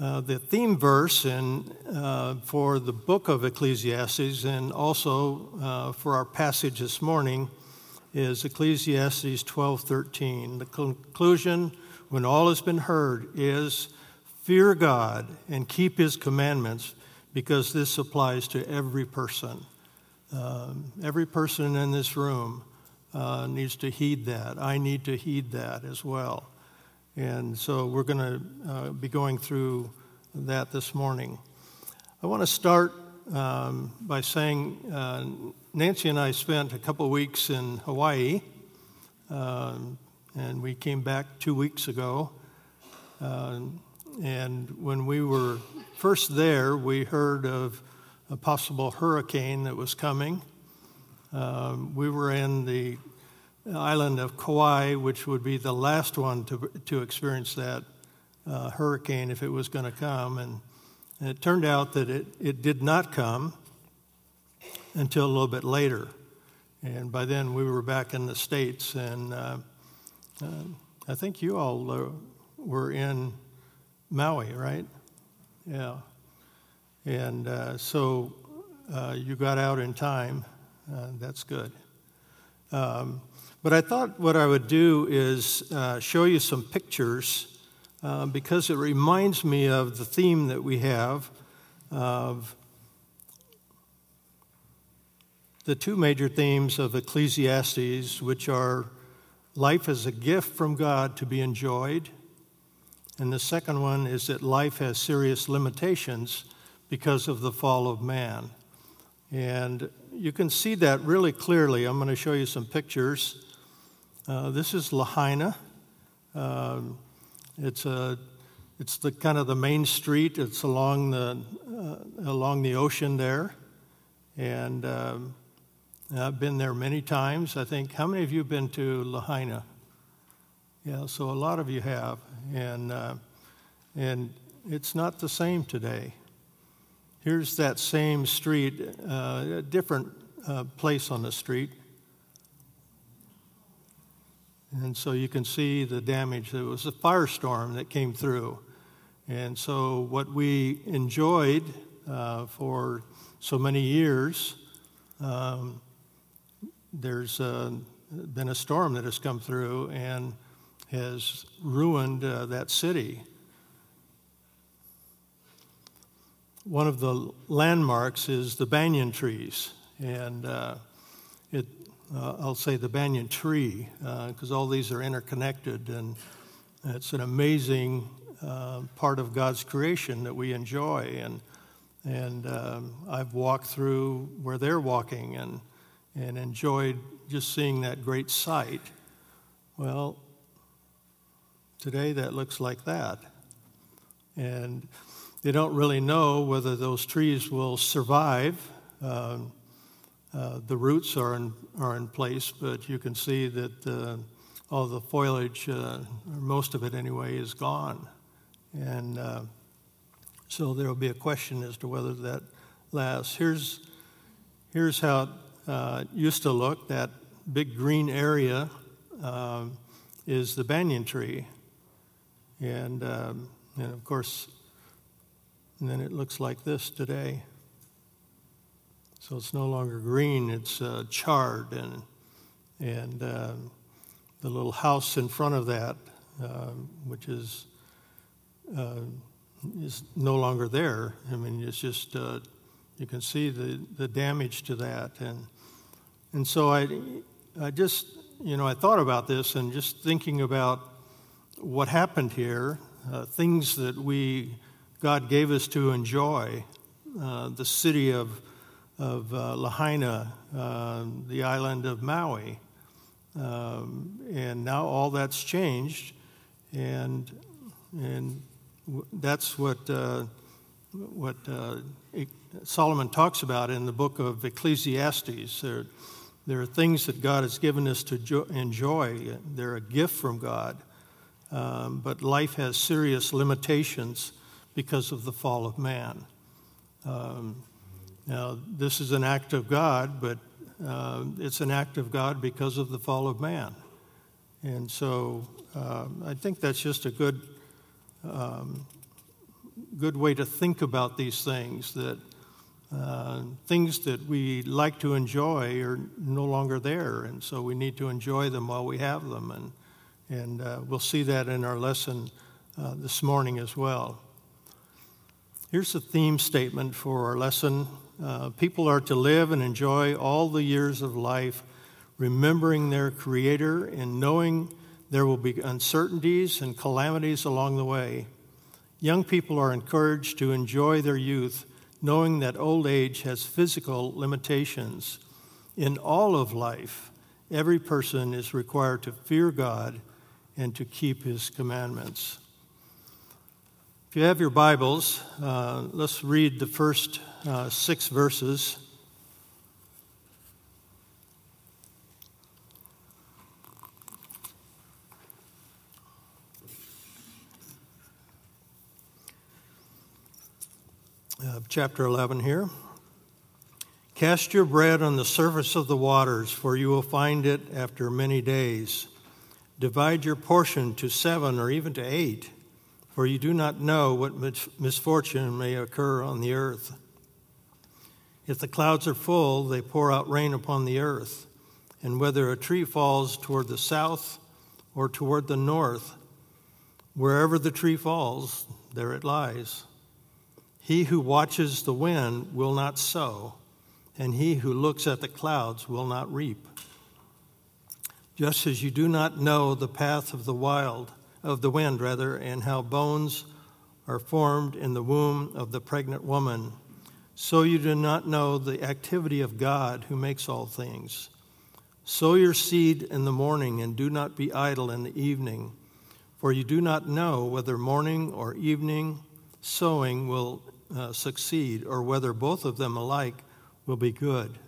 Uh, the theme verse in, uh, for the book of Ecclesiastes and also uh, for our passage this morning is Ecclesiastes 12:13. The conclusion, when all has been heard, is fear God and keep His commandments, because this applies to every person. Um, every person in this room uh, needs to heed that. I need to heed that as well. And so we're going to uh, be going through that this morning. I want to start um, by saying uh, Nancy and I spent a couple weeks in Hawaii, um, and we came back two weeks ago. Uh, and when we were first there, we heard of a possible hurricane that was coming. Um, we were in the island of Kauai, which would be the last one to, to experience that uh, hurricane if it was going to come. And, and, it turned out that it, it did not come until a little bit later. And by then we were back in the States. And uh, uh, I think you all uh, were in Maui, right? Yeah. And uh, so uh, you got out in time. that's good. Um, but I thought what I would do is uh, show you some pictures uh, because it reminds me of the theme that we have of the two major themes of Ecclesiastes, which are life as a gift from God to be enjoyed, and the second one is that life has serious limitations because of the fall of man. And you can see that really clearly. I'm going to show you some pictures. Uh, this is Lahaina. Um, it's a it's the kind of the main street. It's along the uh, along the ocean there, and um, I've been there many times. I think how many of you have been to Lahaina? Yeah, so a lot of you have, and uh, and it's not the same today. Here's that same street, uh, a different uh, place on the street, and so you can see the damage. It was a firestorm that came through. And so, what we enjoyed uh, for so many years, um, there's uh, been a storm that has come through and has ruined uh, that city. One of the landmarks is the banyan trees. And uh, I'll say the banyan tree, because uh, all these are interconnected, and it's an amazing uh, part of God's creation that we enjoy. And and um, I've walked through where they're walking, and and enjoyed just seeing that great sight. Well, today that looks like that, and they don't really know whether those trees will survive. Um, uh, the roots are in, are in place, but you can see that uh, all the foliage, uh, most of it anyway, is gone. And uh, so there will be a question as to whether that lasts. Here's, here's how it used to look that big green area is the banyan tree. And, um, and of course, and then it looks like this today. So it's no longer green, it's uh, charred. And, and uh, the little house in front of that, uh, which is, uh, is no longer there. I mean, it's just, uh, you can see the, the damage to that. And, and so I, I just, you know, I thought about this and just thinking about what happened here, uh, things that we, God gave us to enjoy, the city of of uh, Lahaina, uh, the island of Maui. Um, and now all that's changed, and, and that's what, uh, what uh, Solomon talks about in the book of Ecclesiastes. There, there are things that God has given us to jo- enjoy, they're a gift from God. Um, but life has serious limitations because of the fall of man. Um, now, this is an act of God, but uh, it's an act of God because of the fall of man. And so uh, I think that's just a good, um, good way to think about these things that uh, things that we like to enjoy are no longer there, and so we need to enjoy them while we have them. And, and uh, we'll see that in our lesson uh, this morning as well. Here's the theme statement for our lesson uh, People are to live and enjoy all the years of life, remembering their Creator and knowing there will be uncertainties and calamities along the way. Young people are encouraged to enjoy their youth knowing that old age has physical limitations. In all of life, every person is required to fear God and to keep his commandments. If you have your Bibles, uh, let's read the first uh, six verses. uh, chapter 11 here. Cast your bread on the surface of the waters, for you will find it after many days. Divide your portion to seven or even to eight, for you do not know what misfortune may occur on the earth. If the clouds are full, they pour out rain upon the earth, and whether a tree falls toward the south or toward the north, wherever the tree falls, there it lies. He who watches the wind will not sow, and he who looks at the clouds will not reap. Just as you do not know the path of the wild, of the wind rather, and how bones are formed in the womb of the pregnant woman, so you do not know the activity of God who makes all things. Sow your seed in the morning and do not be idle in the evening, for you do not know whether morning or evening sowing will uh, succeed or whether both of them alike will be good.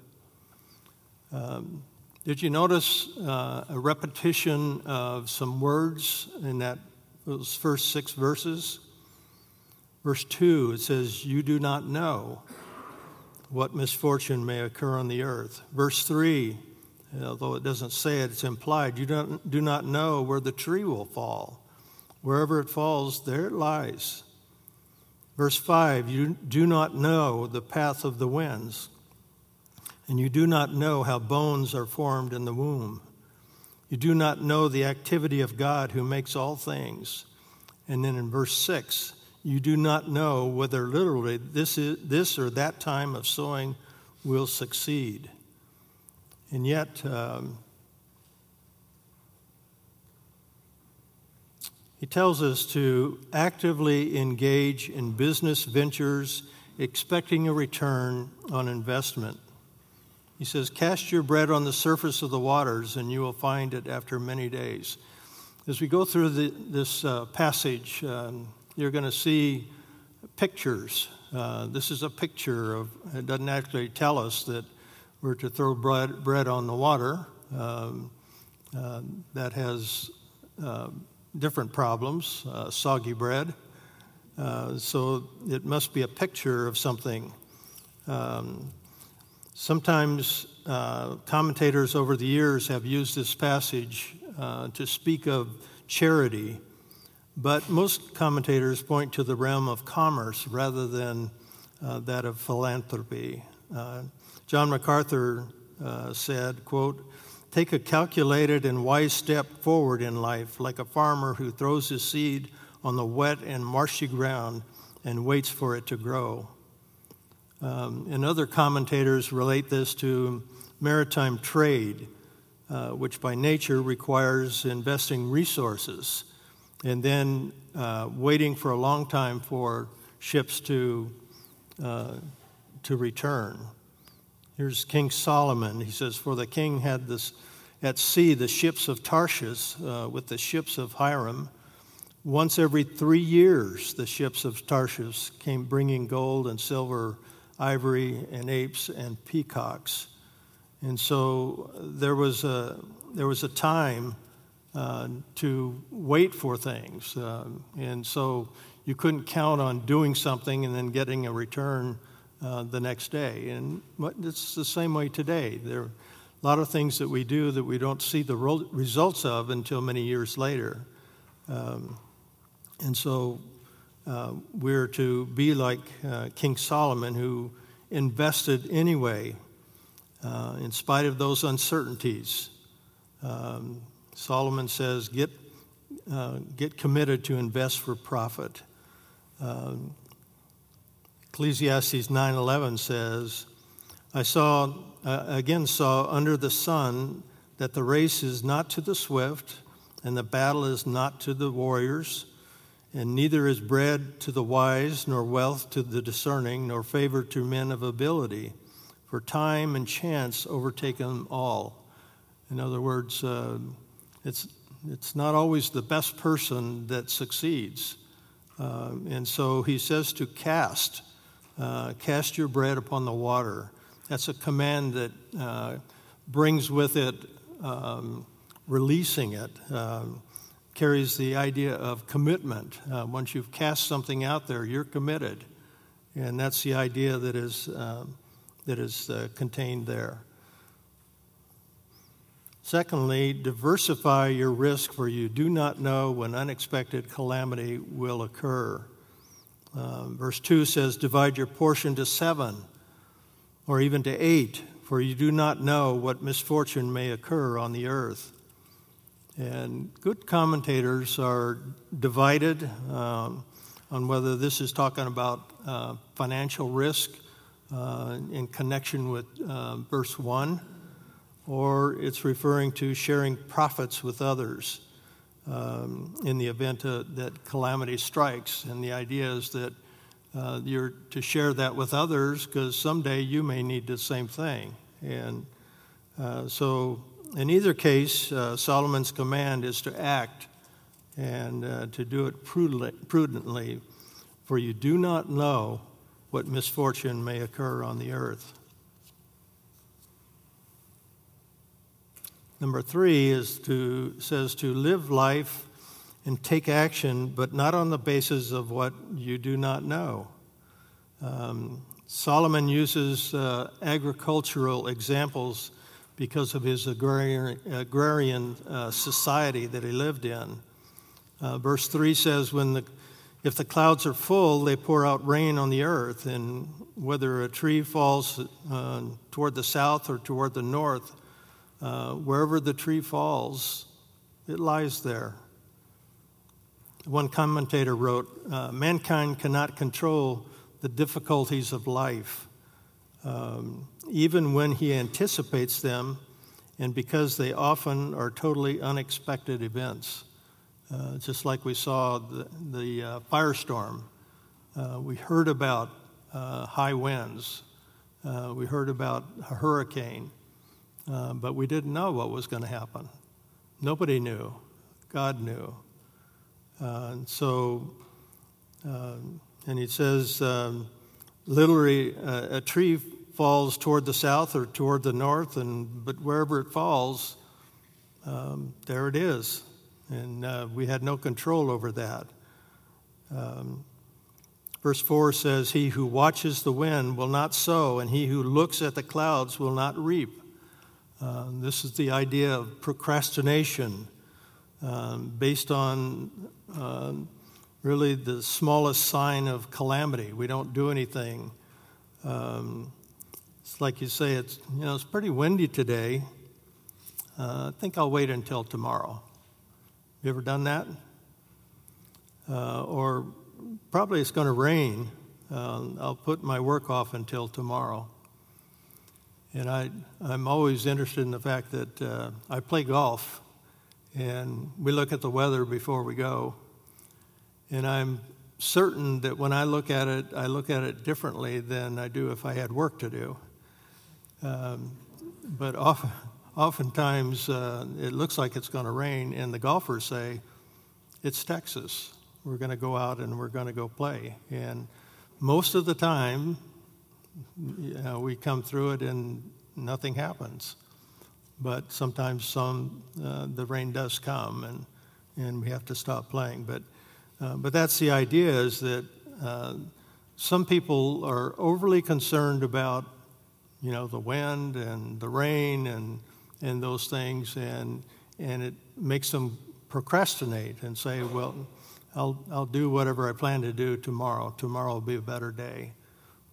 Um, did you notice uh, a repetition of some words in that those first six verses? Verse 2, it says, You do not know what misfortune may occur on the earth. Verse 3, although it doesn't say it, it's implied, You don't, do not know where the tree will fall. Wherever it falls, there it lies. Verse 5 You do not know the path of the winds, and you do not know how bones are formed in the womb. You do not know the activity of God who makes all things. And then in verse 6, you do not know whether literally this, is, this or that time of sowing will succeed. And yet, um, He tells us to actively engage in business ventures, expecting a return on investment. He says, Cast your bread on the surface of the waters, and you will find it after many days. As we go through the, this uh, passage, um, you're going to see pictures. Uh, this is a picture of, it doesn't actually tell us that we're to throw bread, bread on the water. Um, uh, that has uh, different problems, uh, soggy bread. Uh, so it must be a picture of something. Um, sometimes uh, commentators over the years have used this passage to speak of charity, but most commentators point to the realm of commerce rather than uh, that of philanthropy. Uh, John MacArthur said, quote, Take a calculated and wise step forward in life, like a farmer who throws his seed on the wet and marshy ground and waits for it to grow. Um, and other commentators relate this to maritime trade, uh, which by nature requires investing resources and then uh, waiting for a long time for ships to, uh, to return. Here's King Solomon. He says, For the king had this at sea the ships of Tarshish uh, with the ships of Hiram. Once every three years, the ships of Tarshish came bringing gold and silver, ivory and apes and peacocks. And so there was a, there was a time uh, to wait for things. Uh, and so you couldn't count on doing something and then getting a return uh, the next day. And it's the same way today. There are a lot of things that we do that we don't see the results of until many years later. Um, and so uh, we're to be like uh, King Solomon, who invested anyway, in spite of those uncertainties. Um, Solomon says, get, uh, get committed to invest for profit. Um, Ecclesiastes 9:11 says, "I saw uh, again saw under the sun that the race is not to the swift, and the battle is not to the warriors, and neither is bread to the wise, nor wealth to the discerning, nor favor to men of ability, for time and chance overtake them all." In other words, uh, it's it's not always the best person that succeeds. Uh, and so he says to cast, uh, cast your bread upon the water. That's a command that uh, brings with it um, releasing it, um, carries the idea of commitment. Uh, once you've cast something out there, you're committed. And that's the idea that is, um, that is uh, contained there. Secondly, diversify your risk, for you do not know when unexpected calamity will occur. Uh, verse 2 says, Divide your portion to seven or even to eight, for you do not know what misfortune may occur on the earth. And good commentators are divided um, on whether this is talking about uh, financial risk uh, in connection with uh, verse 1 or it's referring to sharing profits with others um, in the event uh, that calamity strikes. And the idea is that uh, you're to share that with others because someday you may need the same thing. And uh, so, in either case, uh, Solomon's command is to act and uh, to do it prudently, for you do not know what misfortune may occur on the earth. Number three is to, says to live life and take action, but not on the basis of what you do not know. Um, Solomon uses uh, agricultural examples because of his agrarian, agrarian uh, society that he lived in. Uh, verse 3 says, when the, If the clouds are full, they pour out rain on the earth, and whether a tree falls uh, toward the south or toward the north, uh, wherever the tree falls, it lies there. One commentator wrote uh, Mankind cannot control the difficulties of life, um, even when he anticipates them, and because they often are totally unexpected events. Uh, just like we saw the, the uh, firestorm. Uh, we heard about high winds. we heard about a hurricane. Uh, but we didn't know what was going to happen. Nobody knew. God knew. Uh, and so, uh, and he says, um, literally, uh, a tree falls toward the south or toward the north, and but wherever it falls, um, there it is. And uh, we had no control over that. Um, verse 4 says, He who watches the wind will not sow, and he who looks at the clouds will not reap. Uh, this is the idea of procrastination um, based on uh, really the smallest sign of calamity. We don't do anything. Um, it's like you say, it's, you know, it's pretty windy today. Uh, I think I'll wait until tomorrow. You ever done that? Uh, or probably it's going to rain. Uh, I'll put my work off until tomorrow. And I, I'm always interested in the fact that uh, I play golf, and we look at the weather before we go. And I'm certain that when I look at it, I look at it differently than I do if I had work to do. Um, but often, oftentimes uh, it looks like it's going to rain, and the golfers say, It's Texas. We're going to go out and we're going to go play. And most of the time, you know, we come through it and nothing happens. But sometimes some, uh, the rain does come and, and we have to stop playing. But, uh, but that's the idea is that uh, some people are overly concerned about, you know, the wind and the rain and, and those things, and, and it makes them procrastinate and say, well, I'll, I'll do whatever I plan to do tomorrow. Tomorrow will be a better day.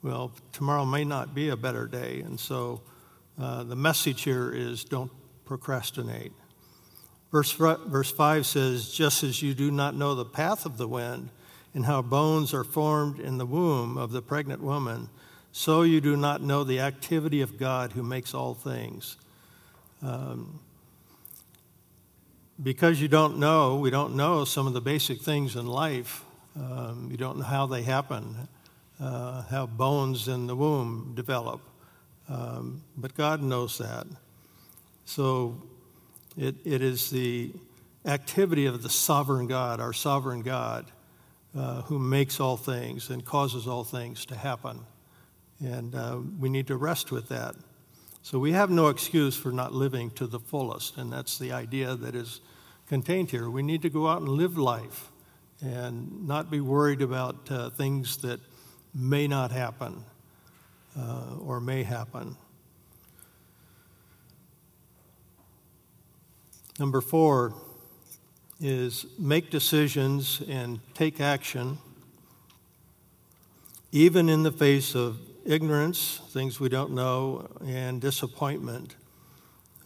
Well, tomorrow may not be a better day. And so uh, the message here is don't procrastinate. Verse, verse 5 says, Just as you do not know the path of the wind and how bones are formed in the womb of the pregnant woman, so you do not know the activity of God who makes all things. Um, because you don't know, we don't know some of the basic things in life. Um, you don't know how they happen, uh, how bones in the womb develop. Um, but God knows that. So it, it is the activity of the sovereign God, our sovereign God, uh, who makes all things and causes all things to happen. And uh, we need to rest with that. So we have no excuse for not living to the fullest, and that's the idea that is contained here. We need to go out and live life and not be worried about uh, things that may not happen uh, or may happen. Number four is make decisions and take action, even in the face of ignorance, things we don't know, and disappointment.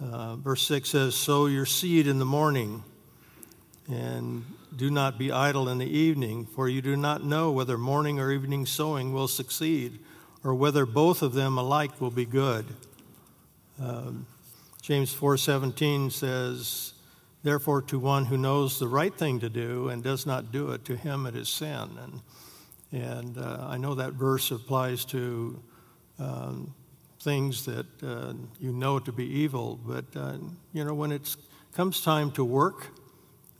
Uh, verse 6 says, Sow your seed in the morning, and do not be idle in the evening, for you do not know whether morning or evening sowing will succeed, or whether both of them alike will be good. Um, James 4:17 says, "Therefore, to one who knows the right thing to do and does not do it, to him it is sin." And and uh, I know that verse applies to um, things that uh, you know to be evil, but uh, you know when it comes time to work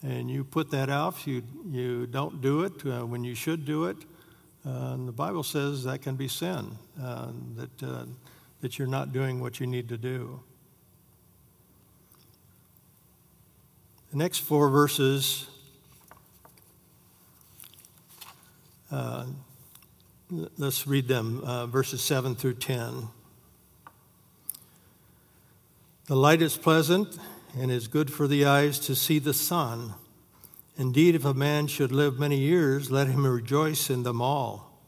and you put that off, you you don't do it uh, when you should do it. Uh, the Bible says that can be sin, uh, that that you're not doing what you need to do. The next four verses Uh, let's read them, uh, verses 7 through 10. The light is pleasant and is good for the eyes to see the sun. Indeed, if a man should live many years, let him rejoice in them all.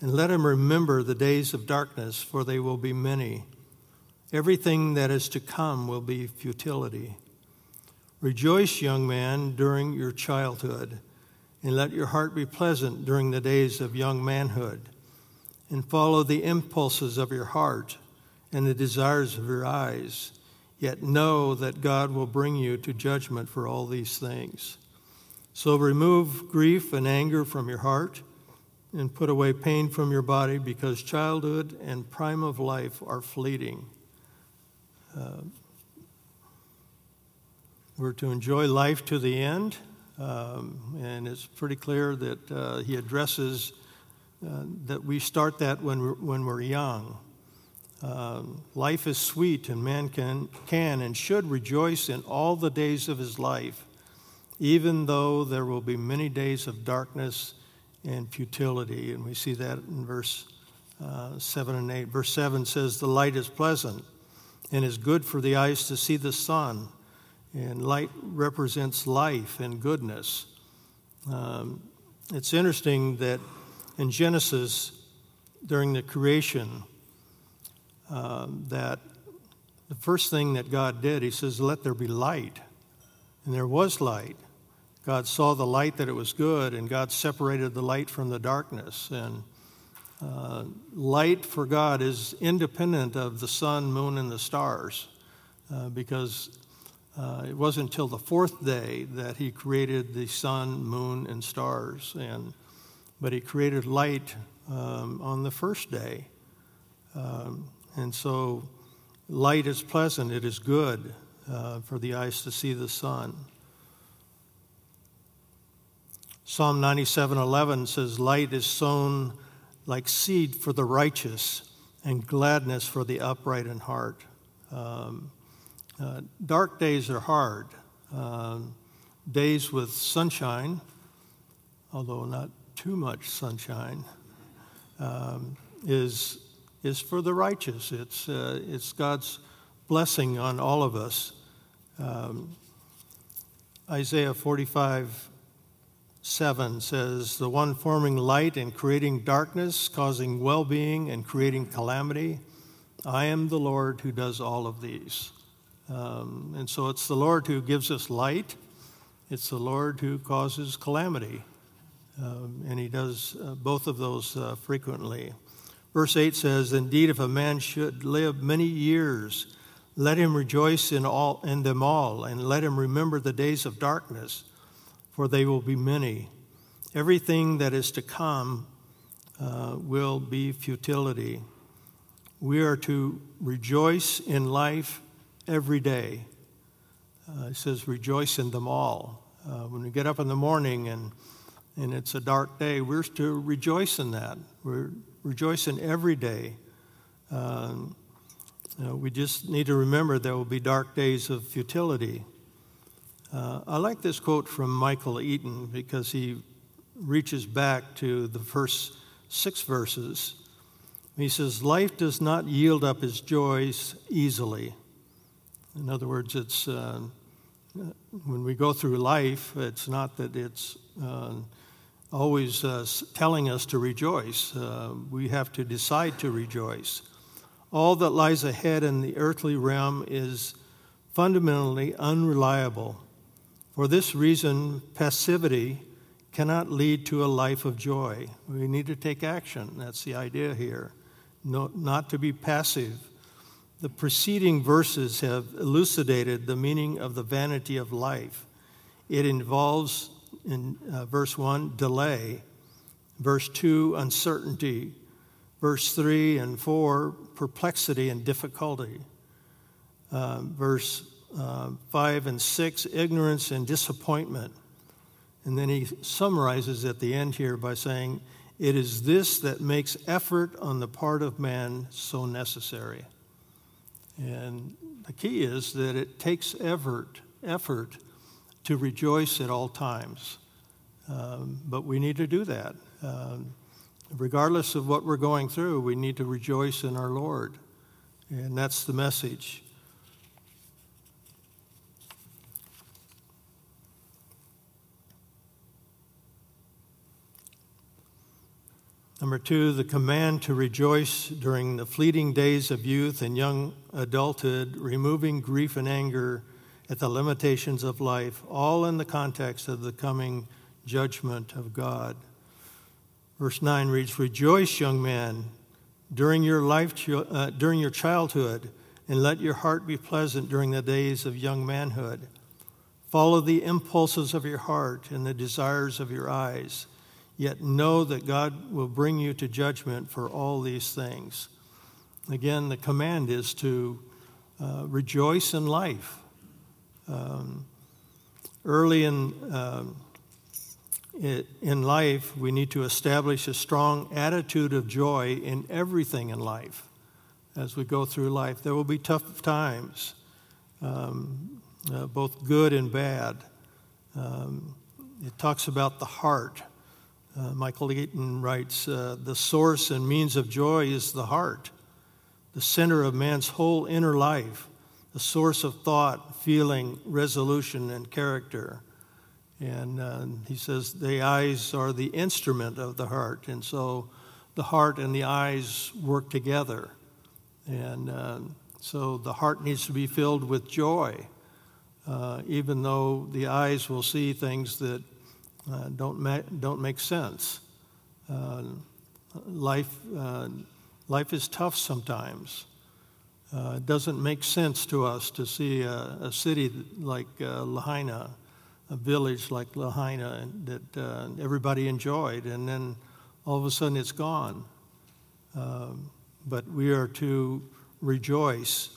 And let him remember the days of darkness, for they will be many. Everything that is to come will be futility. Rejoice, young man, during your childhood and let your heart be pleasant during the days of young manhood, and follow the impulses of your heart and the desires of your eyes. Yet know that God will bring you to judgment for all these things. So remove grief and anger from your heart and put away pain from your body because childhood and prime of life are fleeting. Uh, we're to enjoy life to the end um, and it's pretty clear that uh, he addresses uh, that we start that when we're, when we're young. Um, life is sweet, and man can, can and should rejoice in all the days of his life, even though there will be many days of darkness and futility. And we see that in verse uh, 7 and 8. Verse 7 says, The light is pleasant and is good for the eyes to see the sun and light represents life and goodness. Um, it's interesting that in Genesis, during the creation, uh, that the first thing that God did, He says, "Let there be light," and there was light. God saw the light that it was good, and God separated the light from the darkness. And uh, light for God is independent of the sun, moon, and the stars, uh, because uh, it wasn't until the fourth day that he created the sun, moon, and stars. And, but he created light um, on the first day. Um, and so light is pleasant, it is good uh, for the eyes to see the sun. Psalm 97:11 says, "Light is sown like seed for the righteous, and gladness for the upright in heart." Um, uh, dark days are hard. Uh, days with sunshine, although not too much sunshine, um, is, is for the righteous. It's, uh, it's God's blessing on all of us. Um, Isaiah 45 7 says, The one forming light and creating darkness, causing well being and creating calamity. I am the Lord who does all of these. Um, and so it's the Lord who gives us light, it's the Lord who causes calamity. Um, and he does uh, both of those uh, frequently. Verse 8 says, Indeed, if a man should live many years, let him rejoice in, all, in them all, and let him remember the days of darkness, for they will be many. Everything that is to come uh, will be futility. We are to rejoice in life every day. Uh, it says, rejoice in them all. Uh, when we get up in the morning and, and it's a dark day, we're to rejoice in that. We're rejoicing every day. Um, uh, we just need to remember there will be dark days of futility. Uh, I like this quote from Michael Eaton because he reaches back to the first six verses. He says, Life does not yield up its joys easily. In other words, it's uh, when we go through life, it's not that it's uh, always uh, telling us to rejoice. Uh, we have to decide to rejoice. All that lies ahead in the earthly realm is fundamentally unreliable. For this reason, passivity cannot lead to a life of joy. We need to take action. That's the idea here. No, not to be passive. The preceding verses have elucidated the meaning of the vanity of life. It involves, in uh, verse 1, delay, verse 2, uncertainty, verse 3 and 4, perplexity and difficulty, uh, verse uh, 5 and 6, ignorance and disappointment. And then he summarizes at the end here by saying, It is this that makes effort on the part of man so necessary. And the key is that it takes effort, effort to rejoice at all times. Um, but we need to do that. Um, regardless of what we're going through, we need to rejoice in our Lord. And that's the message. Number two, the command to rejoice during the fleeting days of youth and young adulthood, removing grief and anger at the limitations of life, all in the context of the coming judgment of God. Verse 9 reads Rejoice, young man, during your, life, uh, during your childhood, and let your heart be pleasant during the days of young manhood. Follow the impulses of your heart and the desires of your eyes Yet know that God will bring you to judgment for all these things. Again, the command is to uh, rejoice in life. Um, early in, it, in life, we need to establish a strong attitude of joy in everything in life as we go through life. There will be tough times, um, uh, both good and bad. Um, it talks about the heart. Uh, Michael Eaton writes uh, The source and means of joy is the heart, the center of man's whole inner life, the source of thought, feeling, resolution, and character. And uh, he says the eyes are the instrument of the heart, and so the heart and the eyes work together. And uh, so the heart needs to be filled with joy, uh, even though the eyes will see things that uh, don't, ma- don't make sense. Uh, life, uh, life is tough sometimes. Uh, it doesn't make sense to us to see a, a city like uh, Lahaina, a village like Lahaina that uh, everybody enjoyed, and then all of a sudden it's gone. Um, but we are to rejoice.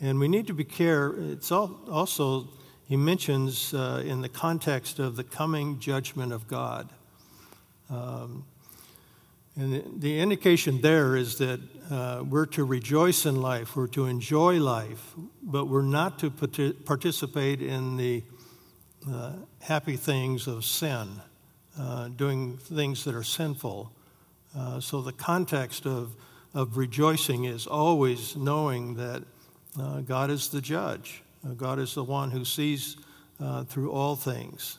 And we need to be care. It's also he mentions uh, in the context of the coming judgment of God. Um, and the, indication there is that uh, we're to rejoice in life, we're to enjoy life, but we're not to participate in the uh, happy things of sin, uh, doing things that are sinful. Uh, so the context of, of rejoicing is always knowing that uh, God is the judge. Uh, God is the one who sees through all things.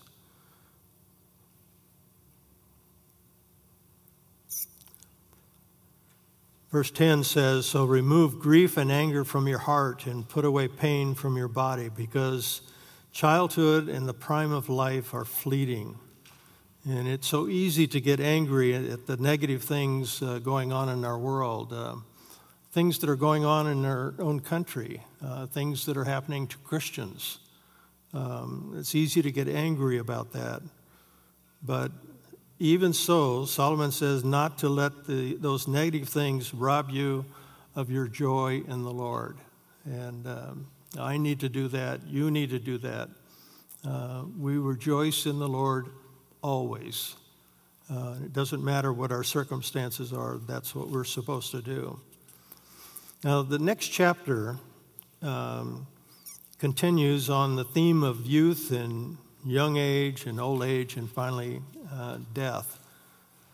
Verse 10 says, So remove grief and anger from your heart and put away pain from your body, because childhood and the prime of life are fleeting. And it's so easy to get angry at the negative things uh, going on in our world, uh, things that are going on in our own country, uh, things that are happening to Christians. Um, it's easy to get angry about that. But even so, Solomon says not to let the, those negative things rob you of your joy in the Lord. And um, I need to do that. You need to do that. Uh, we rejoice in the Lord always. Uh, it doesn't matter what our circumstances are, that's what we're supposed to do. Now, the next chapter um, continues on the theme of youth and young age and old age and finally uh, death.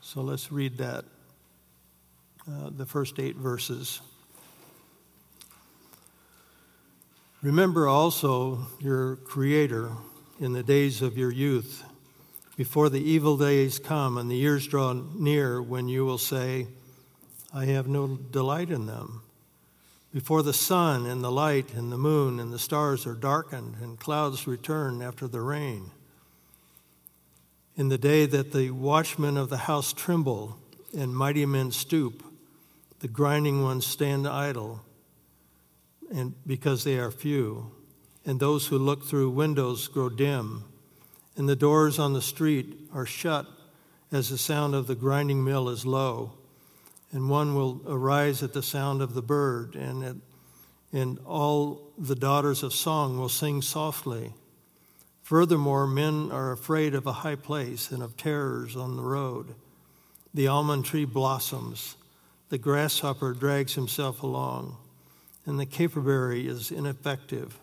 So let's read that, uh, the first eight verses. Remember also your Creator in the days of your youth, before the evil days come and the years draw near when you will say, I have no delight in them. Before the sun and the light and the moon and the stars are darkened and clouds return after the rain in the day that the watchmen of the house tremble and mighty men stoop, the grinding ones stand idle, and because they are few, and those who look through windows grow dim, and the doors on the street are shut as the sound of the grinding mill is low, and one will arise at the sound of the bird, and, at, and all the daughters of song will sing softly. Furthermore, men are afraid of a high place and of terrors on the road. The almond tree blossoms, the grasshopper drags himself along, and the caperberry is ineffective.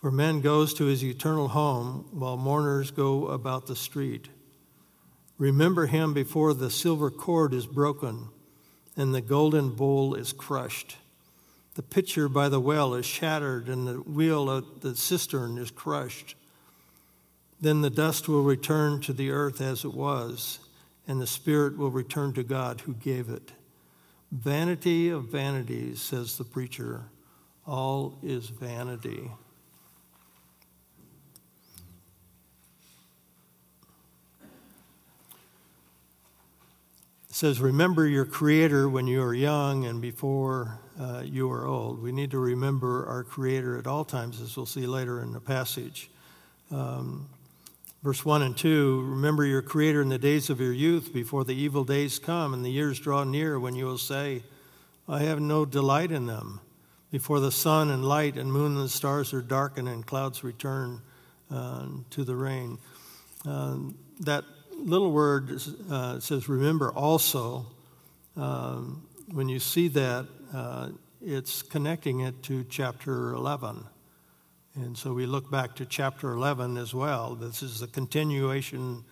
For man goes to his eternal home while mourners go about the street. Remember him before the silver cord is broken and the golden bowl is crushed. The pitcher by the well is shattered and the wheel of the cistern is crushed. Then the dust will return to the earth as it was, and the spirit will return to God who gave it. Vanity of vanities, says the preacher, all is vanity. It says, Remember your Creator when you are young and before uh, you are old. We need to remember our Creator at all times, as we'll see later in the passage. Um, Verse 1 and 2 Remember your Creator in the days of your youth, before the evil days come and the years draw near, when you will say, I have no delight in them. Before the sun and light and moon and stars are darkened and clouds return uh, to the rain. Uh, that little word uh, says, Remember also. Um, when you see that, uh, it's connecting it to chapter 11. And so we look back to chapter 11 as well. This is a continuation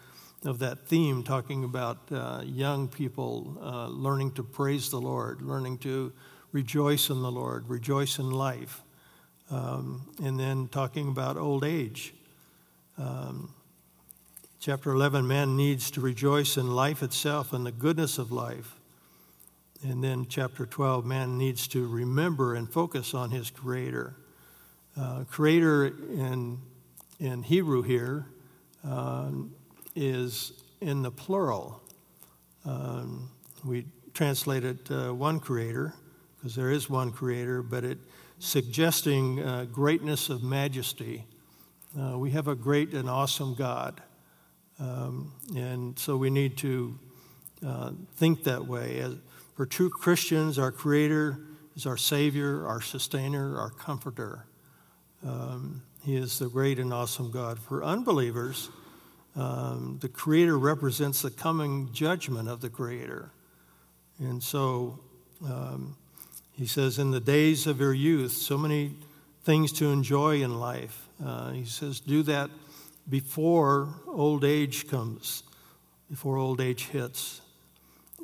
of that theme, talking about uh, young people uh, learning to praise the Lord, learning to rejoice in the Lord, rejoice in life, um, and then talking about old age. Um, chapter 11 man needs to rejoice in life itself and the goodness of life. And then chapter 12 man needs to remember and focus on his Creator. Uh, creator in, in Hebrew here um, is in the plural. Um, we translate it uh, one creator because there is one creator, but it suggesting uh, greatness of majesty. Uh, we have a great and awesome God. Um, and so we need to uh, think that way. As, for true Christians, our Creator is our Savior, our Sustainer, our Comforter. Um, he is the great and awesome God. For unbelievers, um, the Creator represents the coming judgment of the Creator. And so um, he says, In the days of your youth, so many things to enjoy in life. Uh, he says, Do that before old age comes, before old age hits.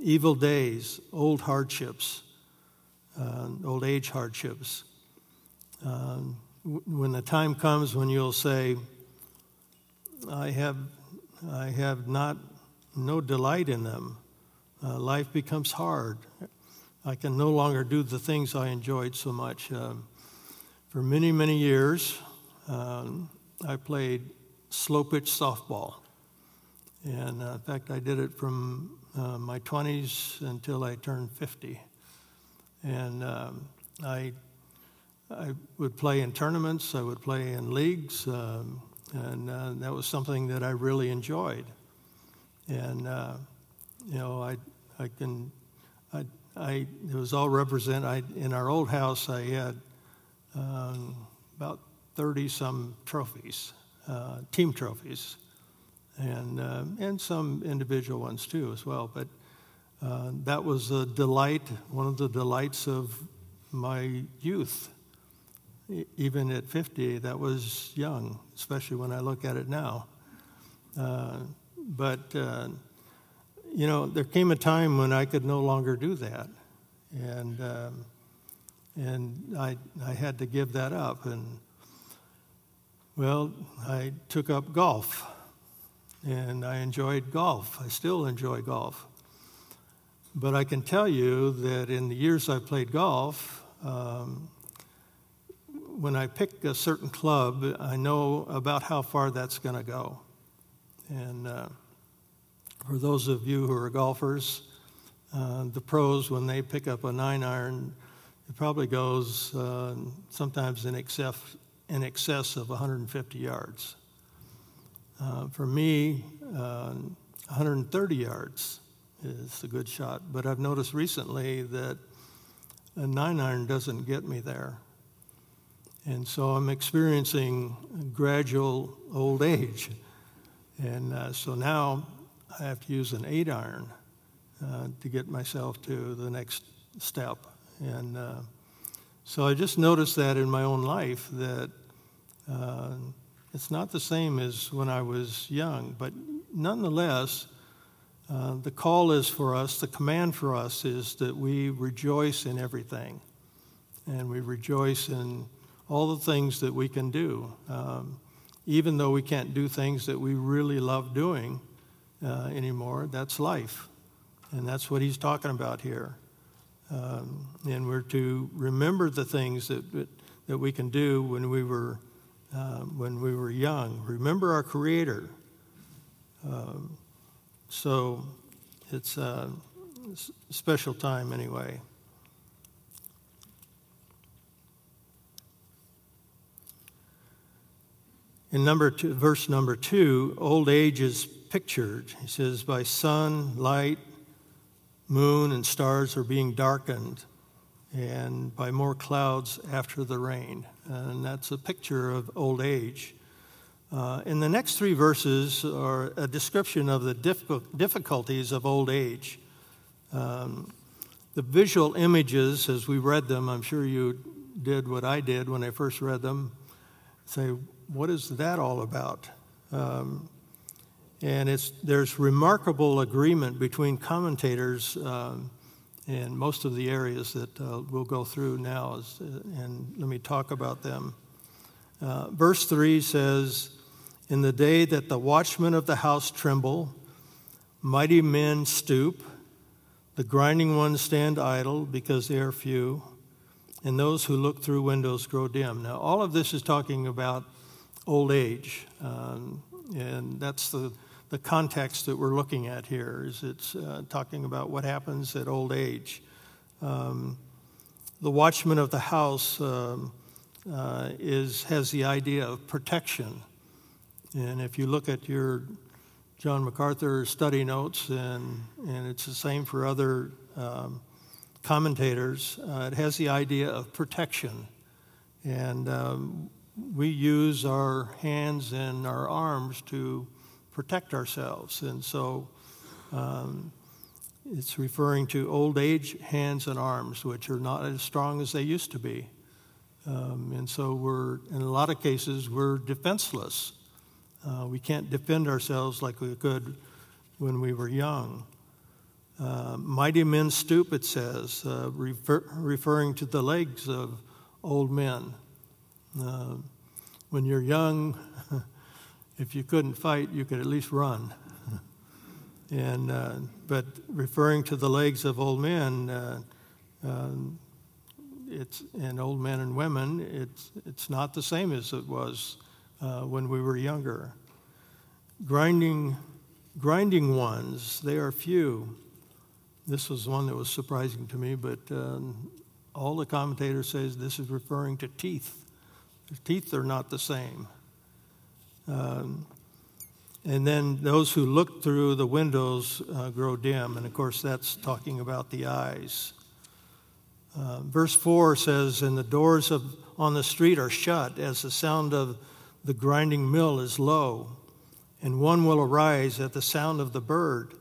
Evil days, old hardships, uh, old age hardships. Um, when the time comes when you'll say, I have, I have not, no delight in them, uh, life becomes hard. I can no longer do the things I enjoyed so much. Um, for many, many years, um, I played slow pitch softball. And uh, in fact, I did it from uh, my 20s until I turned 50. And um, I, I would play in tournaments, I would play in leagues, um, and uh, that was something that I really enjoyed. And, uh, you know, I, I can, I, I, it was all represent, I, in our old house, I had um, about 30 some trophies, uh, team trophies and, uh, and some individual ones too as well. But uh, that was a delight, one of the delights of my youth. Even at 50, that was young, especially when I look at it now. Uh, but, uh, you know, there came a time when I could no longer do that. And, um, and I, I had to give that up. And, well, I took up golf and I enjoyed golf. I still enjoy golf. But I can tell you that in the years I played golf, um, when I pick a certain club, I know about how far that's going to go. And uh, for those of you who are golfers, uh, the pros, when they pick up a nine iron, it probably goes uh, sometimes in excess, in excess of 150 yards. Uh, for me, uh, 130 yards is a good shot, but I've noticed recently that a nine iron doesn't get me there. And so I'm experiencing gradual old age. And uh, so now I have to use an eight iron uh, to get myself to the next step. And uh, so I just noticed that in my own life that uh, it's not the same as when I was young, but nonetheless, uh, the call is for us, the command for us is that we rejoice in everything. And we rejoice in all the things that we can do. Um, even though we can't do things that we really love doing uh, anymore, that's life. And that's what he's talking about here. Um, and we're to remember the things that, that, that we can do when we were um, when we were young. Remember our Creator. Um, so it's a special time anyway. In number two, verse number two, old age is pictured. He says, by sun, light, moon, and stars are being darkened and by more clouds after the rain. And that's a picture of old age. Uh, in the next three verses are a description of the difficulties of old age. Um, the visual images, as we read them, I'm sure you did what I did when I first read them. Say, what is that all about? Um, and it's, there's remarkable agreement between commentators um, in most of the areas that uh, we'll go through now, is, uh, and let me talk about them. Uh, verse 3 says, In the day that the watchmen of the house tremble, mighty men stoop, the grinding ones stand idle because they are few, and those who look through windows grow dim. Now, all of this is talking about old age, um, and that's the the context that we're looking at here is it's uh, talking about what happens at old age. Um, the watchman of the house um, uh, is, has the idea of protection. And if you look at your John MacArthur study notes, and, and it's the same for other um, commentators, uh, it has the idea of protection. And um, we use our hands and our arms to protect ourselves. And so um, it's referring to old age hands and arms, which are not as strong as they used to be. Um, and so we're, in a lot of cases, we're defenseless. Uh, we can't defend ourselves like we could when we were young. Uh, mighty men stoop, it says, uh, refer, referring to the legs of old men. Uh, when you're young, if you couldn't fight, you could at least run. and, uh, but referring to the legs of old men, uh, Um, it's and old men and women. It's it's not the same as it was uh, when we were younger. Grinding, grinding ones. They are few. This was one that was surprising to me, but um, all the commentators says this is referring to teeth. Teeth are not the same. Um, and then those who look through the windows uh, grow dim, and of course that's talking about the eyes. Uh, verse 4 says, And the doors of, on the street are shut as the sound of the grinding mill is low, and one will arise at the sound of the bird,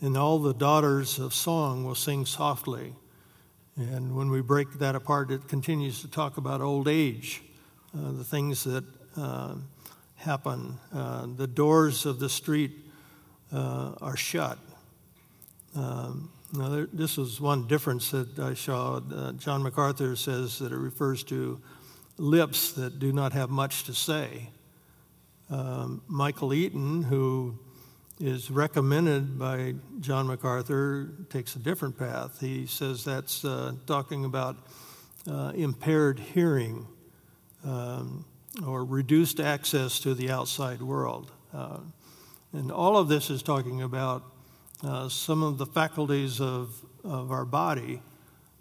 and all the daughters of song will sing softly. And when we break that apart, it continues to talk about old age, uh, the things that uh, happen. Uh, the doors of the street uh, are shut. Um, now, there, this is one difference that I saw. John MacArthur says that it refers to lips that do not have much to say. Um, Michael Eaton, who is recommended by John MacArthur, takes a different path. He says that's uh, talking about uh, impaired hearing um, or reduced access to the outside world. Uh, and all of this is talking about uh, some of the faculties of, of our body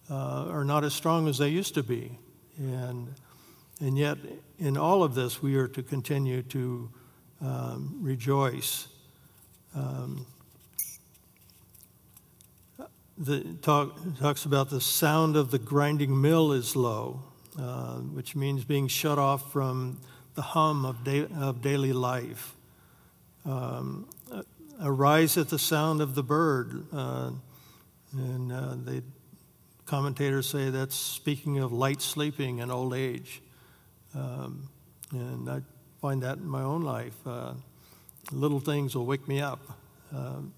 uh, are not as strong as they used to be. And, and yet, in all of this, we are to continue to um, rejoice. Um, the talk talks about the sound of the grinding mill is low, uh, which means being shut off from the hum of, da- of daily life. Um, arise at the sound of the bird. Uh, and uh, the commentators say that's speaking of light sleeping and old age. Um, and I find that in my own life. Uh, little things will wake me up. Um,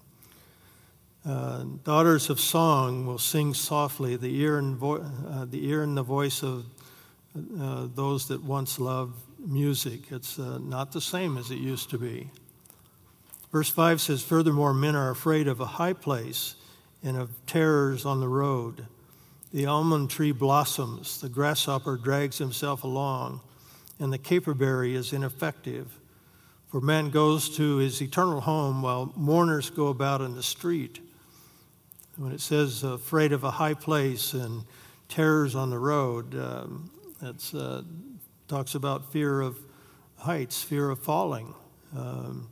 uh, daughters of song will sing softly, the ear and, vo- uh, the, ear and the voice of uh, those that once loved music. It's not the same as it used to be. Verse 5 says, Furthermore, men are afraid of a high place and of terrors on the road. The almond tree blossoms, the grasshopper drags himself along, and the caperberry is ineffective. For man goes to his eternal home while mourners go about in the street. When it says afraid of a high place and terrors on the road, um, it uh, talks about fear of heights, fear of falling. Um,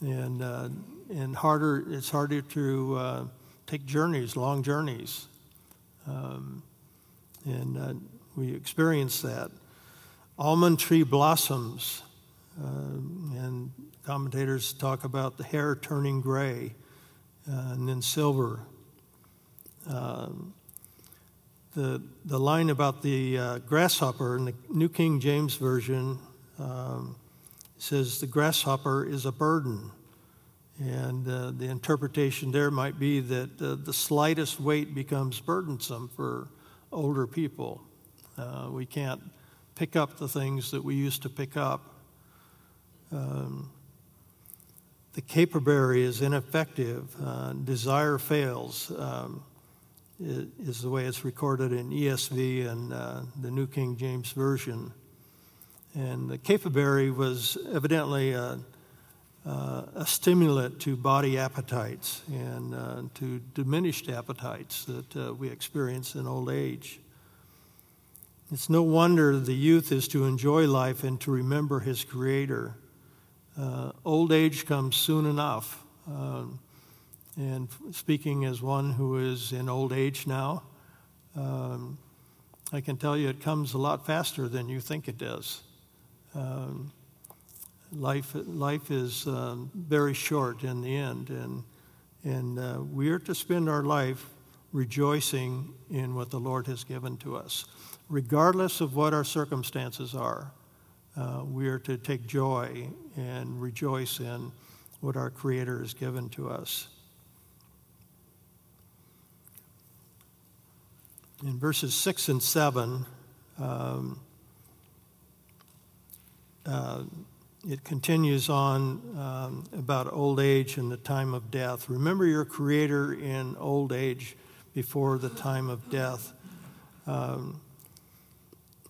and uh, and harder. It's harder to uh, take journeys, long journeys, um, and uh, we experience that. Almond tree blossoms, uh, and commentators talk about the hair turning gray uh, and then silver. Um, the, the line about the uh, grasshopper in the New King James Version um, says the grasshopper is a burden. And uh, the interpretation there might be that uh, the slightest weight becomes burdensome for older people. Uh, we can't pick up the things that we used to pick up. Um, the caperberry is ineffective. Uh, desire fails, um, is the way it's recorded in ESV and uh, the New King James Version. And the caperberry was evidently a, a stimulant to body appetites and uh, to diminished appetites that uh, we experience in old age. It's no wonder the youth is to enjoy life and to remember his Creator. Uh, old age comes soon enough. Um, and speaking as one who is in old age now, um, I can tell you it comes a lot faster than you think it does. Um, life, life is um, very short in the end, and, and uh, we are to spend our life rejoicing in what the Lord has given to us. Regardless of what our circumstances are, uh, we are to take joy and rejoice in what our Creator has given to us. In verses 6 and 7, um, uh, it continues on um, about old age and the time of death. Remember your Creator in old age before the time of death. Um,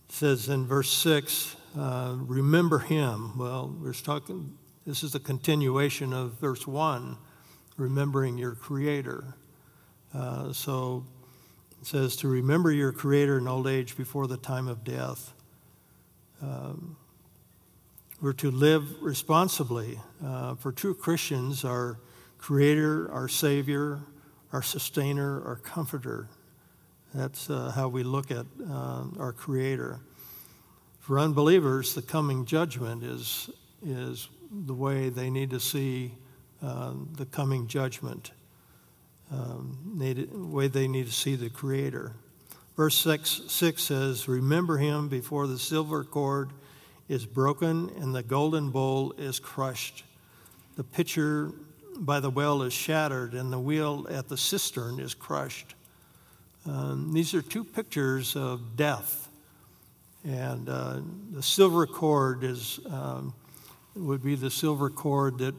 says in verse 6, uh, remember him. Well, we're talking, this is a continuation of verse 1, remembering your Creator. Uh, so it says to remember your Creator in old age before the time of death. Um, we're to live responsibly. Uh, for true Christians, our Creator, our Savior, our Sustainer, our Comforter. That's uh, how we look at uh, our Creator. For unbelievers, the coming judgment is, is the way they need to see uh, the coming judgment, um, need, the way they need to see the Creator. Verse 6, 6 says, Remember him before the silver cord is broken and the golden bowl is crushed. The pitcher by the well is shattered and the wheel at the cistern is crushed. Um, these are two pictures of death and uh, the silver cord is, um, would be the silver cord that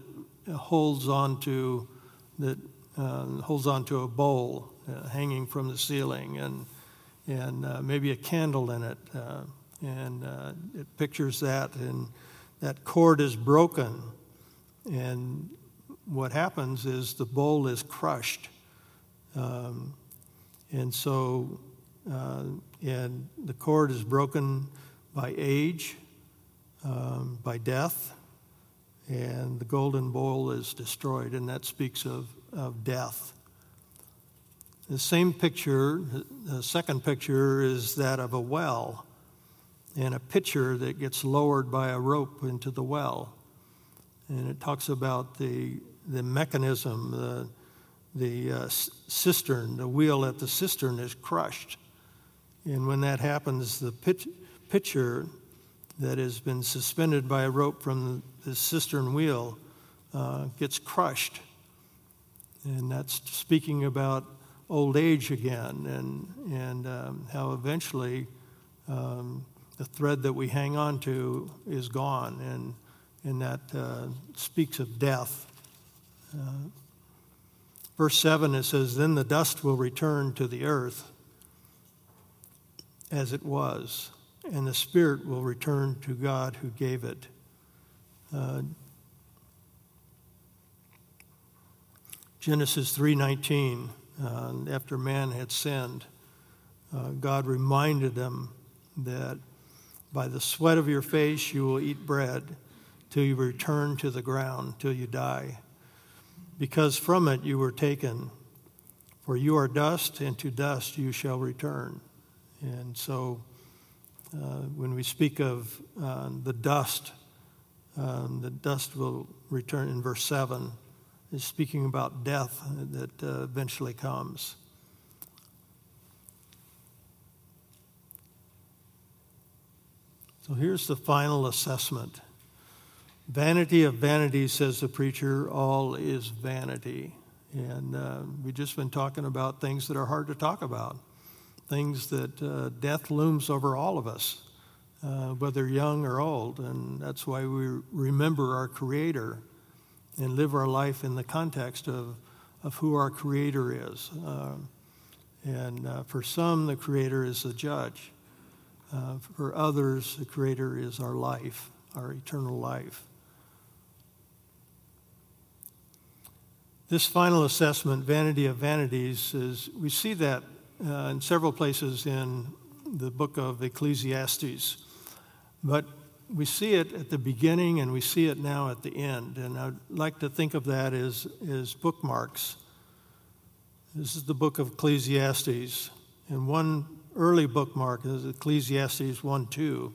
holds onto, that uh, holds onto a bowl uh, hanging from the ceiling and, and uh, maybe a candle in it. Uh, and uh, it pictures that, and that cord is broken. And what happens is the bowl is crushed. Um, and so uh, and the cord is broken by age, um, by death, and the golden bowl is destroyed, and that speaks of, of death. The same picture, the second picture, is that of a well and a pitcher that gets lowered by a rope into the well. And it talks about the, the mechanism, the, the uh, cistern, the wheel at the cistern is crushed and when that happens, the pitcher that has been suspended by a rope from the cistern wheel uh, gets crushed. And that's speaking about old age again and, and um, how eventually um, the thread that we hang on to is gone. And, and that uh, speaks of death. Uh, verse 7 it says, Then the dust will return to the earth as it was, and the spirit will return to God who gave it. Uh, Genesis 3:19 uh, after man had sinned uh, God reminded them that by the sweat of your face you will eat bread till you return to the ground till you die. Because from it you were taken. For you are dust and to dust you shall return. And so uh, when we speak of uh, the dust, um, the dust will return in verse 7, is speaking about death that uh, eventually comes. So here's the final assessment. Vanity of vanity, says the preacher, all is vanity. And uh, we've just been talking about things that are hard to talk about things that uh, death looms over all of us, uh, whether young or old. And that's why we remember our Creator and live our life in the context of, of who our Creator is. Uh, and uh, for some, the Creator is the judge. Uh, for others, the Creator is our life, our eternal life. This final assessment, Vanity of Vanities, is we see that uh, in several places in the book of Ecclesiastes. But we see it at the beginning and we see it now at the end. And I'd like to think of that as, as bookmarks. This is the book of Ecclesiastes. And one early bookmark is Ecclesiastes 1 2.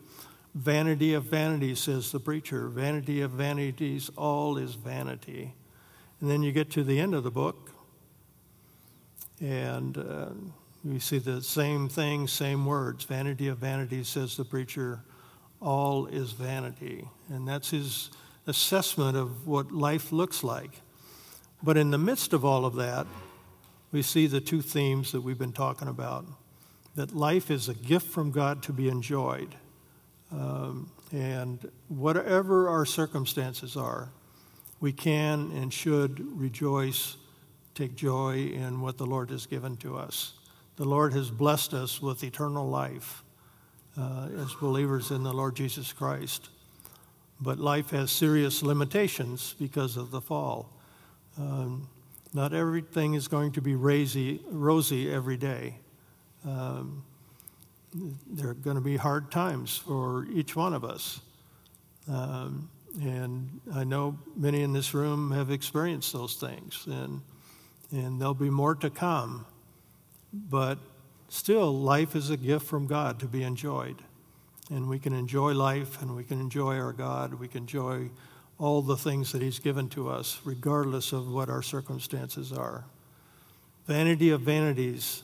Vanity of vanities, says the preacher. Vanity of vanities, all is vanity. And then you get to the end of the book, and uh, we see the same thing, same words. Vanity of vanity, says the preacher, all is vanity. And that's his assessment of what life looks like. But in the midst of all of that, we see the two themes that we've been talking about that life is a gift from God to be enjoyed. Um, and whatever our circumstances are, we can and should rejoice take joy in what the Lord has given to us. The Lord has blessed us with eternal life uh, as believers in the Lord Jesus Christ. But life has serious limitations because of the fall. Um, not everything is going to be rosy, rosy every day. Um, there are going to be hard times for each one of us. Um, and I know many in this room have experienced those things, and, and there'll be more to come. But still, life is a gift from God to be enjoyed. And we can enjoy life, and we can enjoy our God, we can enjoy all the things that He's given to us, regardless of what our circumstances are. Vanity of vanities,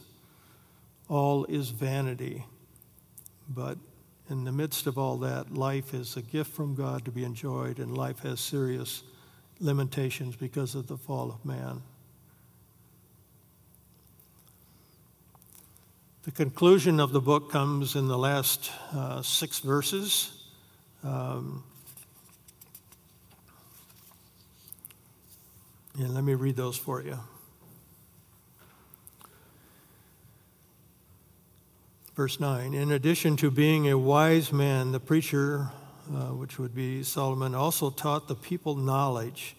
all is vanity. But in the midst of all that, life is a gift from God to be enjoyed, and life has serious limitations because of the fall of man. The conclusion of the book comes in the last uh, six verses. Um, and let me read those for you. Verse 9 In addition to being a wise man, the preacher, uh, which would be Solomon, also taught the people knowledge,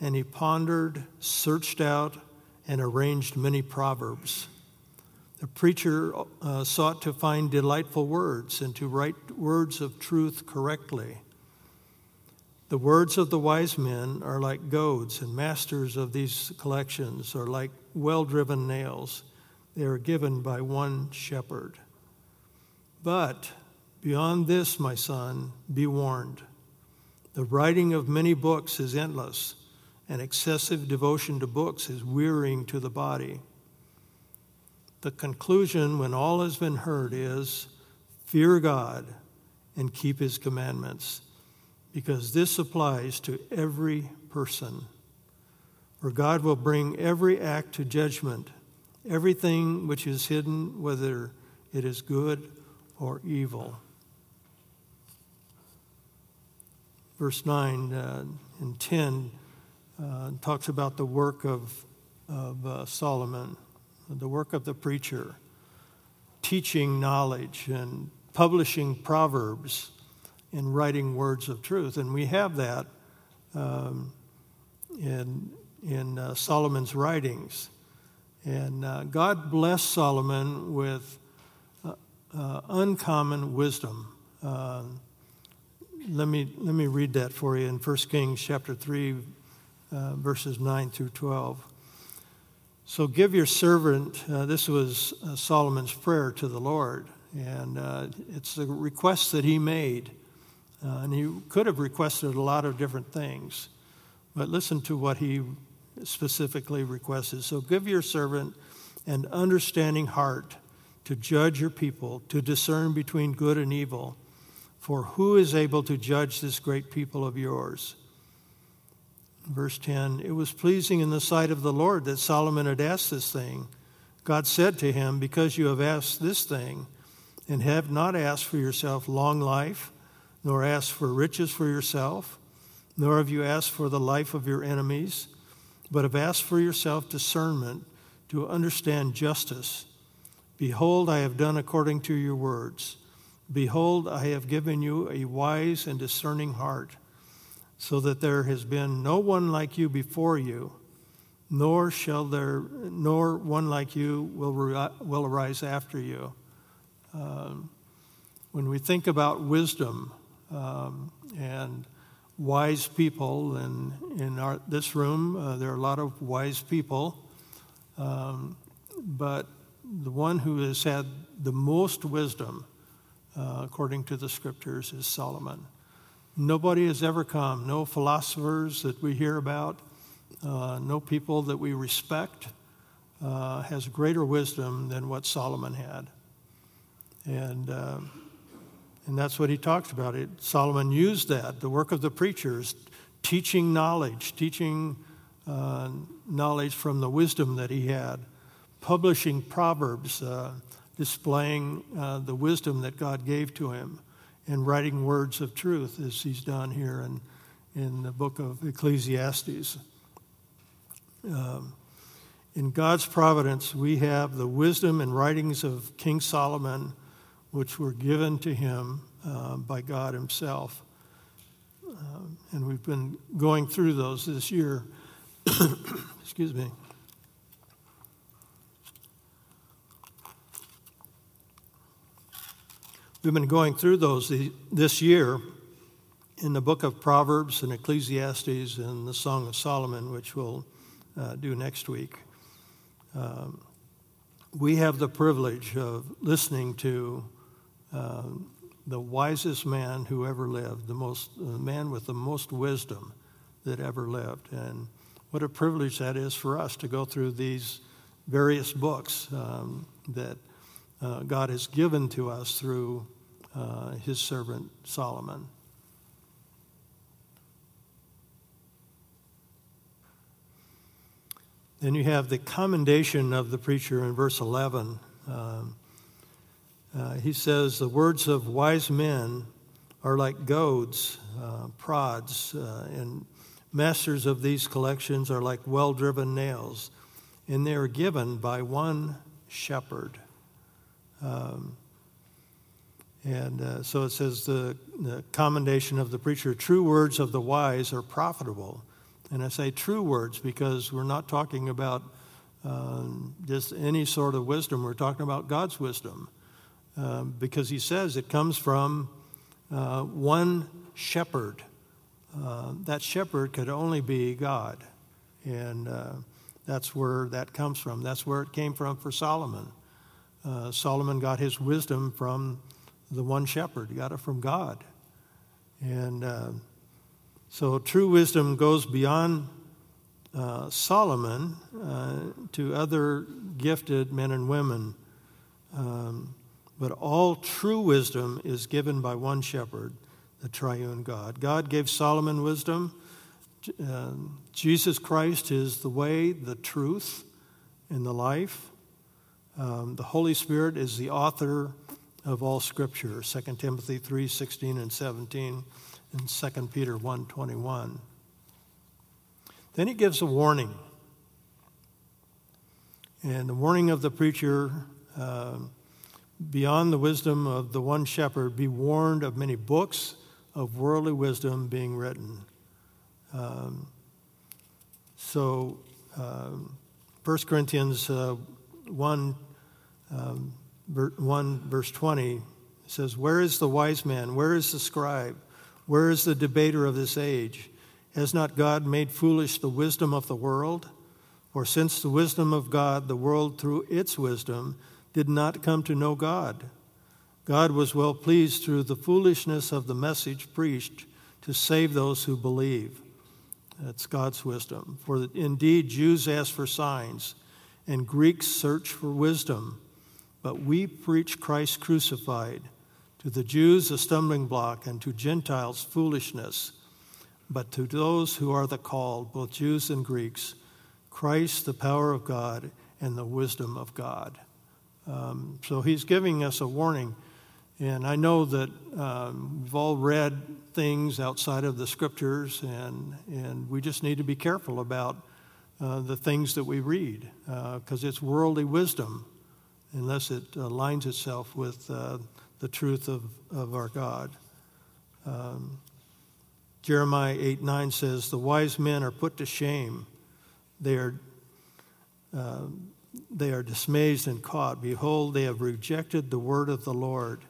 and he pondered, searched out, and arranged many proverbs. The preacher uh, sought to find delightful words and to write words of truth correctly. The words of the wise men are like goads, and masters of these collections are like well driven nails. They are given by one shepherd. But beyond this, my son, be warned. The writing of many books is endless, and excessive devotion to books is wearying to the body. The conclusion, when all has been heard, is fear God and keep his commandments, because this applies to every person. For God will bring every act to judgment, everything which is hidden, whether it is good or evil. Verse 9 uh, and 10 uh, talks about the work of, of uh, Solomon, the work of the preacher, teaching knowledge and publishing proverbs and writing words of truth. And we have that um, in, in uh, Solomon's writings. And uh, God blessed Solomon with uh, uncommon wisdom. Uh, let, me, let me read that for you in 1 Kings chapter 3, uh, verses 9 through 12. So give your servant, uh, this was uh, Solomon's prayer to the Lord, and uh, it's the request that he made. and he could have requested a lot of different things, but listen to what he specifically requested. So give your servant an understanding heart to judge your people, to discern between good and evil. For who is able to judge this great people of yours? Verse 10 It was pleasing in the sight of the Lord that Solomon had asked this thing. God said to him, Because you have asked this thing, and have not asked for yourself long life, nor asked for riches for yourself, nor have you asked for the life of your enemies, but have asked for yourself discernment to understand justice Behold, I have done according to your words. Behold, I have given you a wise and discerning heart, so that there has been no one like you before you, nor shall there, nor one like you will, will arise after you. Um, when we think about wisdom um, and wise people, and in our, this room, uh, there are a lot of wise people, um, but the one who has had the most wisdom, uh, according to the scriptures, is Solomon. Nobody has ever come, no philosophers that we hear about, uh, no people that we respect, uh, has greater wisdom than what Solomon had. And, uh, and that's what he talks about. It, Solomon used that, the work of the preachers, teaching knowledge, teaching uh, knowledge from the wisdom that he had publishing Proverbs, uh, displaying uh, the wisdom that God gave to him, and writing words of truth, as he's done here in, in the book of Ecclesiastes. Um, in God's providence, we have the wisdom and writings of King Solomon, which were given to him uh, by God Himself. Uh, and we've been going through those this year. Excuse me. We've been going through those this year in the book of Proverbs and Ecclesiastes and the Song of Solomon, which we'll uh, do next week. Um, we have the privilege of listening to uh, the wisest man who ever lived, the most the man with the most wisdom that ever lived, and what a privilege that is for us to go through these various books um, that uh, God has given to us through uh, his servant Solomon. Then you have the commendation of the preacher in verse 11. Um, uh, he says, The words of wise men are like goads, uh, prods, uh, and masters of these collections are like well driven nails, and they are given by one shepherd. Um, and uh, so it says the, the, commendation of the preacher true words of the wise are profitable. And I say true words because we're not talking about um, just any sort of wisdom, we're talking about God's wisdom. Um, because he says it comes from uh, one shepherd. Uh, that shepherd could only be God. And uh, that's where that comes from. That's where it came from for Solomon. Uh, Solomon got his wisdom from the one shepherd. He got it from God. And uh, so true wisdom goes beyond uh, Solomon uh, to other gifted men and women. Um, but all true wisdom is given by one shepherd, the triune God. God gave Solomon wisdom. Uh, Jesus Christ is the way, the truth, and the life. Um, the Holy Spirit is the author of all scripture 2 timothy 3 16 and 17 and 2 peter 1 21 then he gives a warning. And the warning of the preacher uh, beyond the wisdom of the one shepherd be warned of many books of worldly wisdom being written. Um, so um, 1 corinthians uh, 1 um, 1, verse 20 says, Where is the wise man? Where is the scribe? Where is the debater of this age? Has not God made foolish the wisdom of the world? For since the wisdom of God, the world through its wisdom did not come to know God, God was well pleased through the foolishness of the message preached to save those who believe. That's God's wisdom. For indeed, Jews ask for signs, and Greeks search for wisdom. But we preach Christ crucified, to the Jews a stumbling block, and to Gentiles foolishness. But to those who are the called, both Jews and Greeks, Christ, the power of God and the wisdom of God. Um, so he's giving us a warning. And I know that um, we've all read things outside of the scriptures, and, and we just need to be careful about uh, the things that we read because uh, it's worldly wisdom unless it aligns itself with uh, the truth of, of our God. Um, Jeremiah 8 9 says, The wise men are put to shame. They are, uh, they are dismayed and caught. Behold, they have rejected the word of the Lord.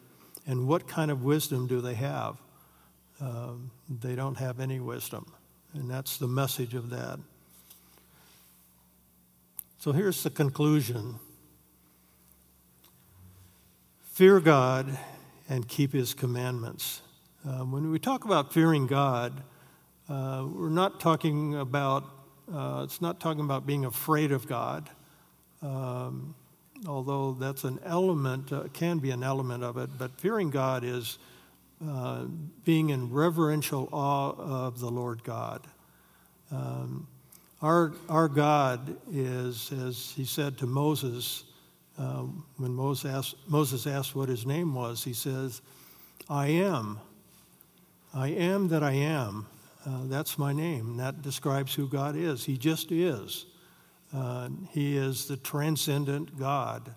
And what kind of wisdom do they have? Um, they don't have any wisdom. And that's the message of that. So here's the conclusion Fear God and keep his commandments. Uh, when we talk about fearing God, uh, we're not talking about, uh, it's not talking about being afraid of God, um, although that's an element, uh, can be an element of it, but fearing God is uh, being in reverential awe of the Lord God. Um, our, our God is, as he said to Moses, um, when Moses asked, Moses asked what his name was, he says, I am. I am that I am. Uh, that's my name. That describes who God is. He just is. Uh, he is the transcendent God.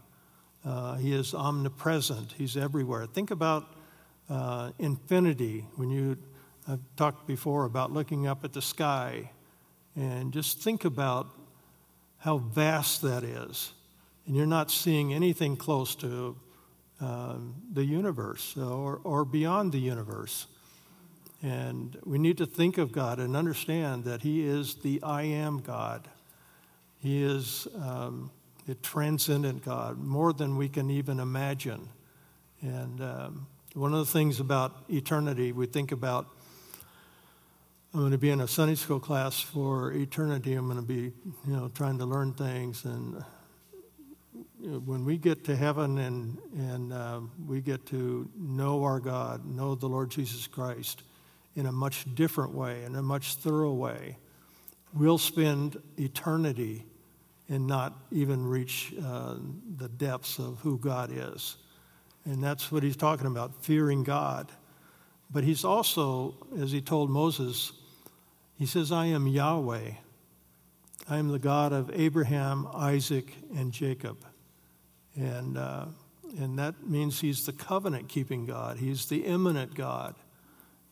Uh, he is omnipresent. He's everywhere. Think about uh, infinity when you I've talked before about looking up at the sky and just think about how vast that is. And you're not seeing anything close to um, the universe or, or beyond the universe. And we need to think of God and understand that He is the I am God. He is um, a transcendent God, more than we can even imagine. And um, one of the things about eternity, we think about I'm going to be in a Sunday school class for eternity. I'm going to be, you know, trying to learn things. And when we get to heaven and, and uh, we get to know our God, know the Lord Jesus Christ in a much different way, in a much thorough way, we'll spend eternity and not even reach uh, the depths of who God is. And that's what he's talking about, fearing God. But he's also, as he told Moses, he says, I am Yahweh. I am the God of Abraham, Isaac, and Jacob. And, uh, and that means he's the covenant keeping God. He's the immanent God.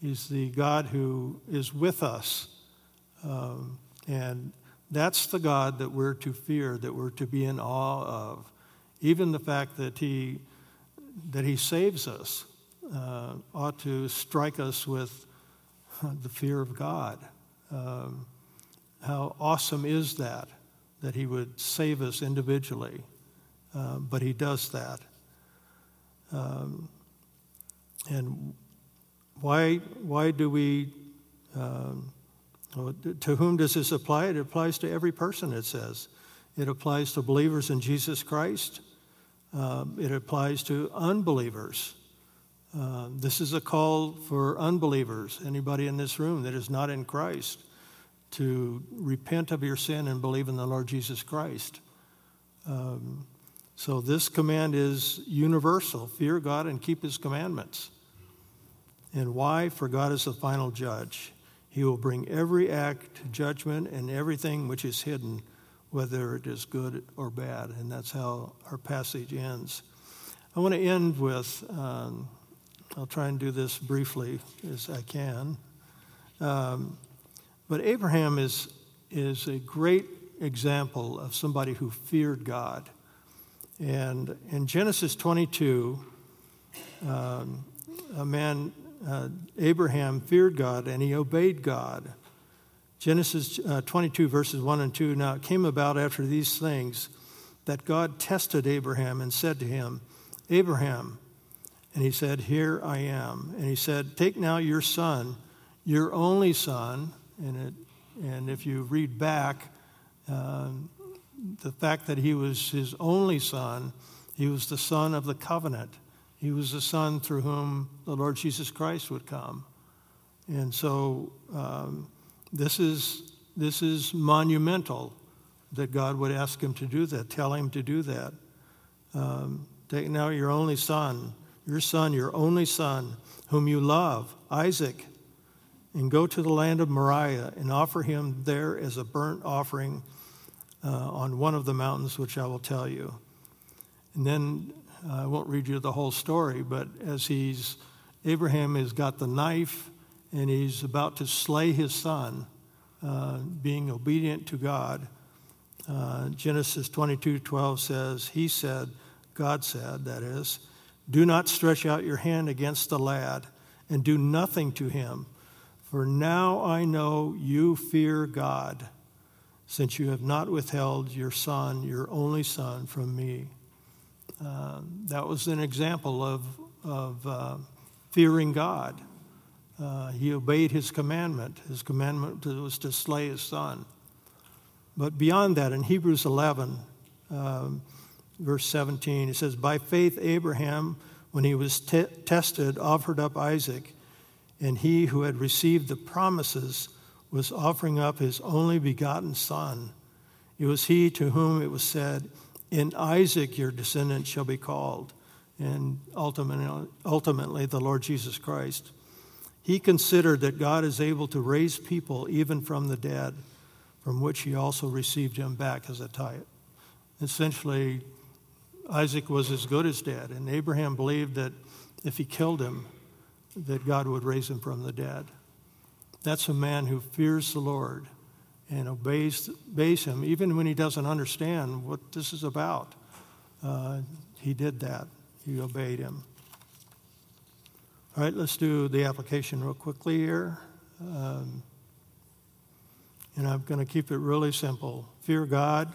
He's the God who is with us. Um, and that's the God that we're to fear, that we're to be in awe of. Even the fact that he, that he saves us uh, ought to strike us with the fear of God. Um, how awesome is that, that He would save us individually? Um, but He does that. Um, and why, why do we, um, to whom does this apply? It applies to every person, it says. It applies to believers in Jesus Christ. Um, it applies to unbelievers. Uh, this is a call for unbelievers, anybody in this room that is not in Christ, to repent of your sin and believe in the Lord Jesus Christ. Um, so, this command is universal fear God and keep his commandments. And why? For God is the final judge. He will bring every act to judgment and everything which is hidden, whether it is good or bad. And that's how our passage ends. I want to end with um, I'll try and do this briefly as I can. Um, but Abraham is, is a great example of somebody who feared God. And in Genesis 22, um, a man, uh, Abraham, feared God and he obeyed God. Genesis uh, 22, verses 1 and 2. Now it came about after these things that God tested Abraham and said to him, Abraham, and he said, Here I am. And he said, Take now your son, your only son. And, it, and if you read back, uh, the fact that he was his only son, he was the son of the covenant. He was the son through whom the Lord Jesus Christ would come. And so um, this, is, this is monumental that God would ask him to do that, tell him to do that. Um, take now your only son your son, your only son, whom you love, Isaac, and go to the land of Moriah and offer him there as a burnt offering uh, on one of the mountains which I will tell you. And then uh, I won't read you the whole story, but as he's, Abraham has got the knife and he's about to slay his son, uh, being obedient to God. Uh, Genesis 22 12 says, He said, God said, that is, do not stretch out your hand against the lad and do nothing to him, for now I know you fear God, since you have not withheld your son, your only son, from me. Uh, that was an example of, of uh, fearing God. Uh, he obeyed his commandment. His commandment was to slay his son. But beyond that, in Hebrews 11, um, verse 17. It says, By faith, Abraham, when he was te- tested, offered up Isaac, and he who had received the promises was offering up his only begotten son. It was he to whom it was said, In Isaac your descendant shall be called, and ultimately, ultimately the Lord Jesus Christ. He considered that God is able to raise people even from the dead from which he also received him back as a type. Essentially, Isaac was as good as dead, and Abraham believed that if he killed him, that God would raise him from the dead. That's a man who fears the Lord and obeys, obeys him, even when he doesn't understand what this is about. Uh, he did that, he obeyed him. All right, let's do the application real quickly here. Um, and I'm going to keep it really simple fear God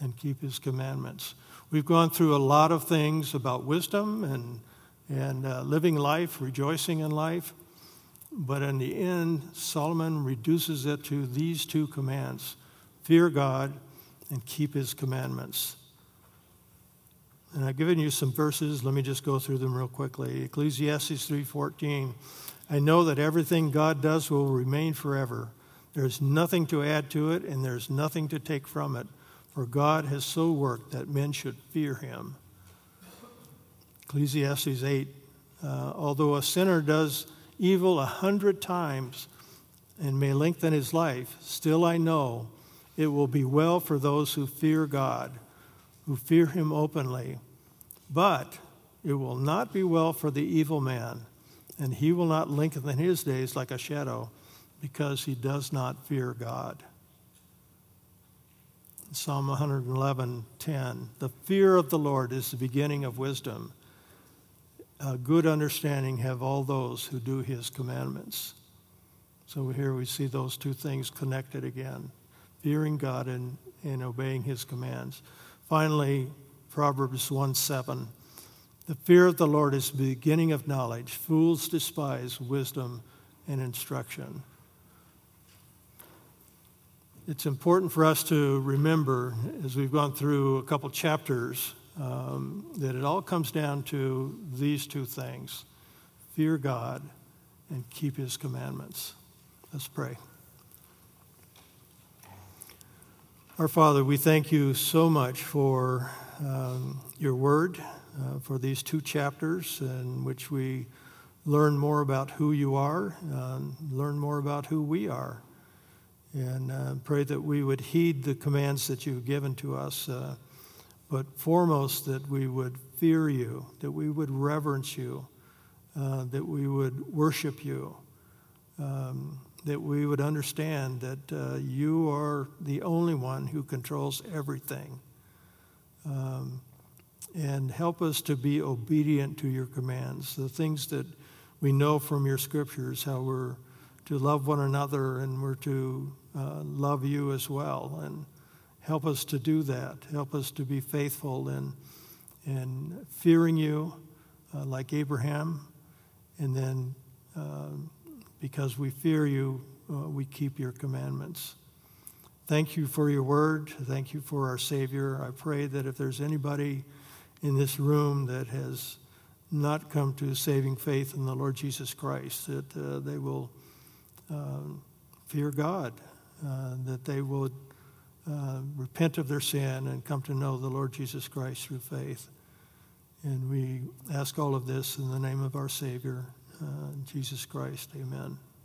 and keep his commandments. We've gone through a lot of things about wisdom and, and uh, living life, rejoicing in life. But in the end, Solomon reduces it to these two commands fear God and keep his commandments. And I've given you some verses. Let me just go through them real quickly. Ecclesiastes 3:14. I know that everything God does will remain forever. There's nothing to add to it, and there's nothing to take from it. For God has so worked that men should fear him. Ecclesiastes 8. Uh, although a sinner does evil a hundred times and may lengthen his life, still I know it will be well for those who fear God, who fear him openly. But it will not be well for the evil man, and he will not lengthen his days like a shadow because he does not fear God. Psalm 111:10 The fear of the Lord is the beginning of wisdom. A good understanding have all those who do his commandments. So here we see those two things connected again fearing God and, and obeying his commands. Finally, Proverbs 1 7. The fear of the Lord is the beginning of knowledge. Fools despise wisdom and instruction it's important for us to remember as we've gone through a couple chapters um, that it all comes down to these two things fear God and keep his commandments. Let's pray. Our Father, we thank you so much for um, your word, uh, for these two chapters in which we learn more about who you are, uh, learn more about who we are and uh, pray that we would heed the commands that you've given to us, uh, but foremost that we would fear you, that we would reverence you, uh, that we would worship you, um, that we would understand that uh, you are the only one who controls everything. Um, and help us to be obedient to your commands, the things that we know from your scriptures, how we're to love one another and we're to uh, love you as well. And help us to do that. Help us to be faithful in, in fearing you uh, like Abraham. And then uh, because we fear you, uh, we keep your commandments. Thank you for your word. Thank you for our Savior. I pray that if there's anybody in this room that has not come to saving faith in the Lord Jesus Christ, that uh, they will um, fear God uh, that they would uh, repent of their sin and come to know the Lord Jesus Christ through faith. And we ask all of this in the name of our Savior, uh, Jesus Christ. Amen.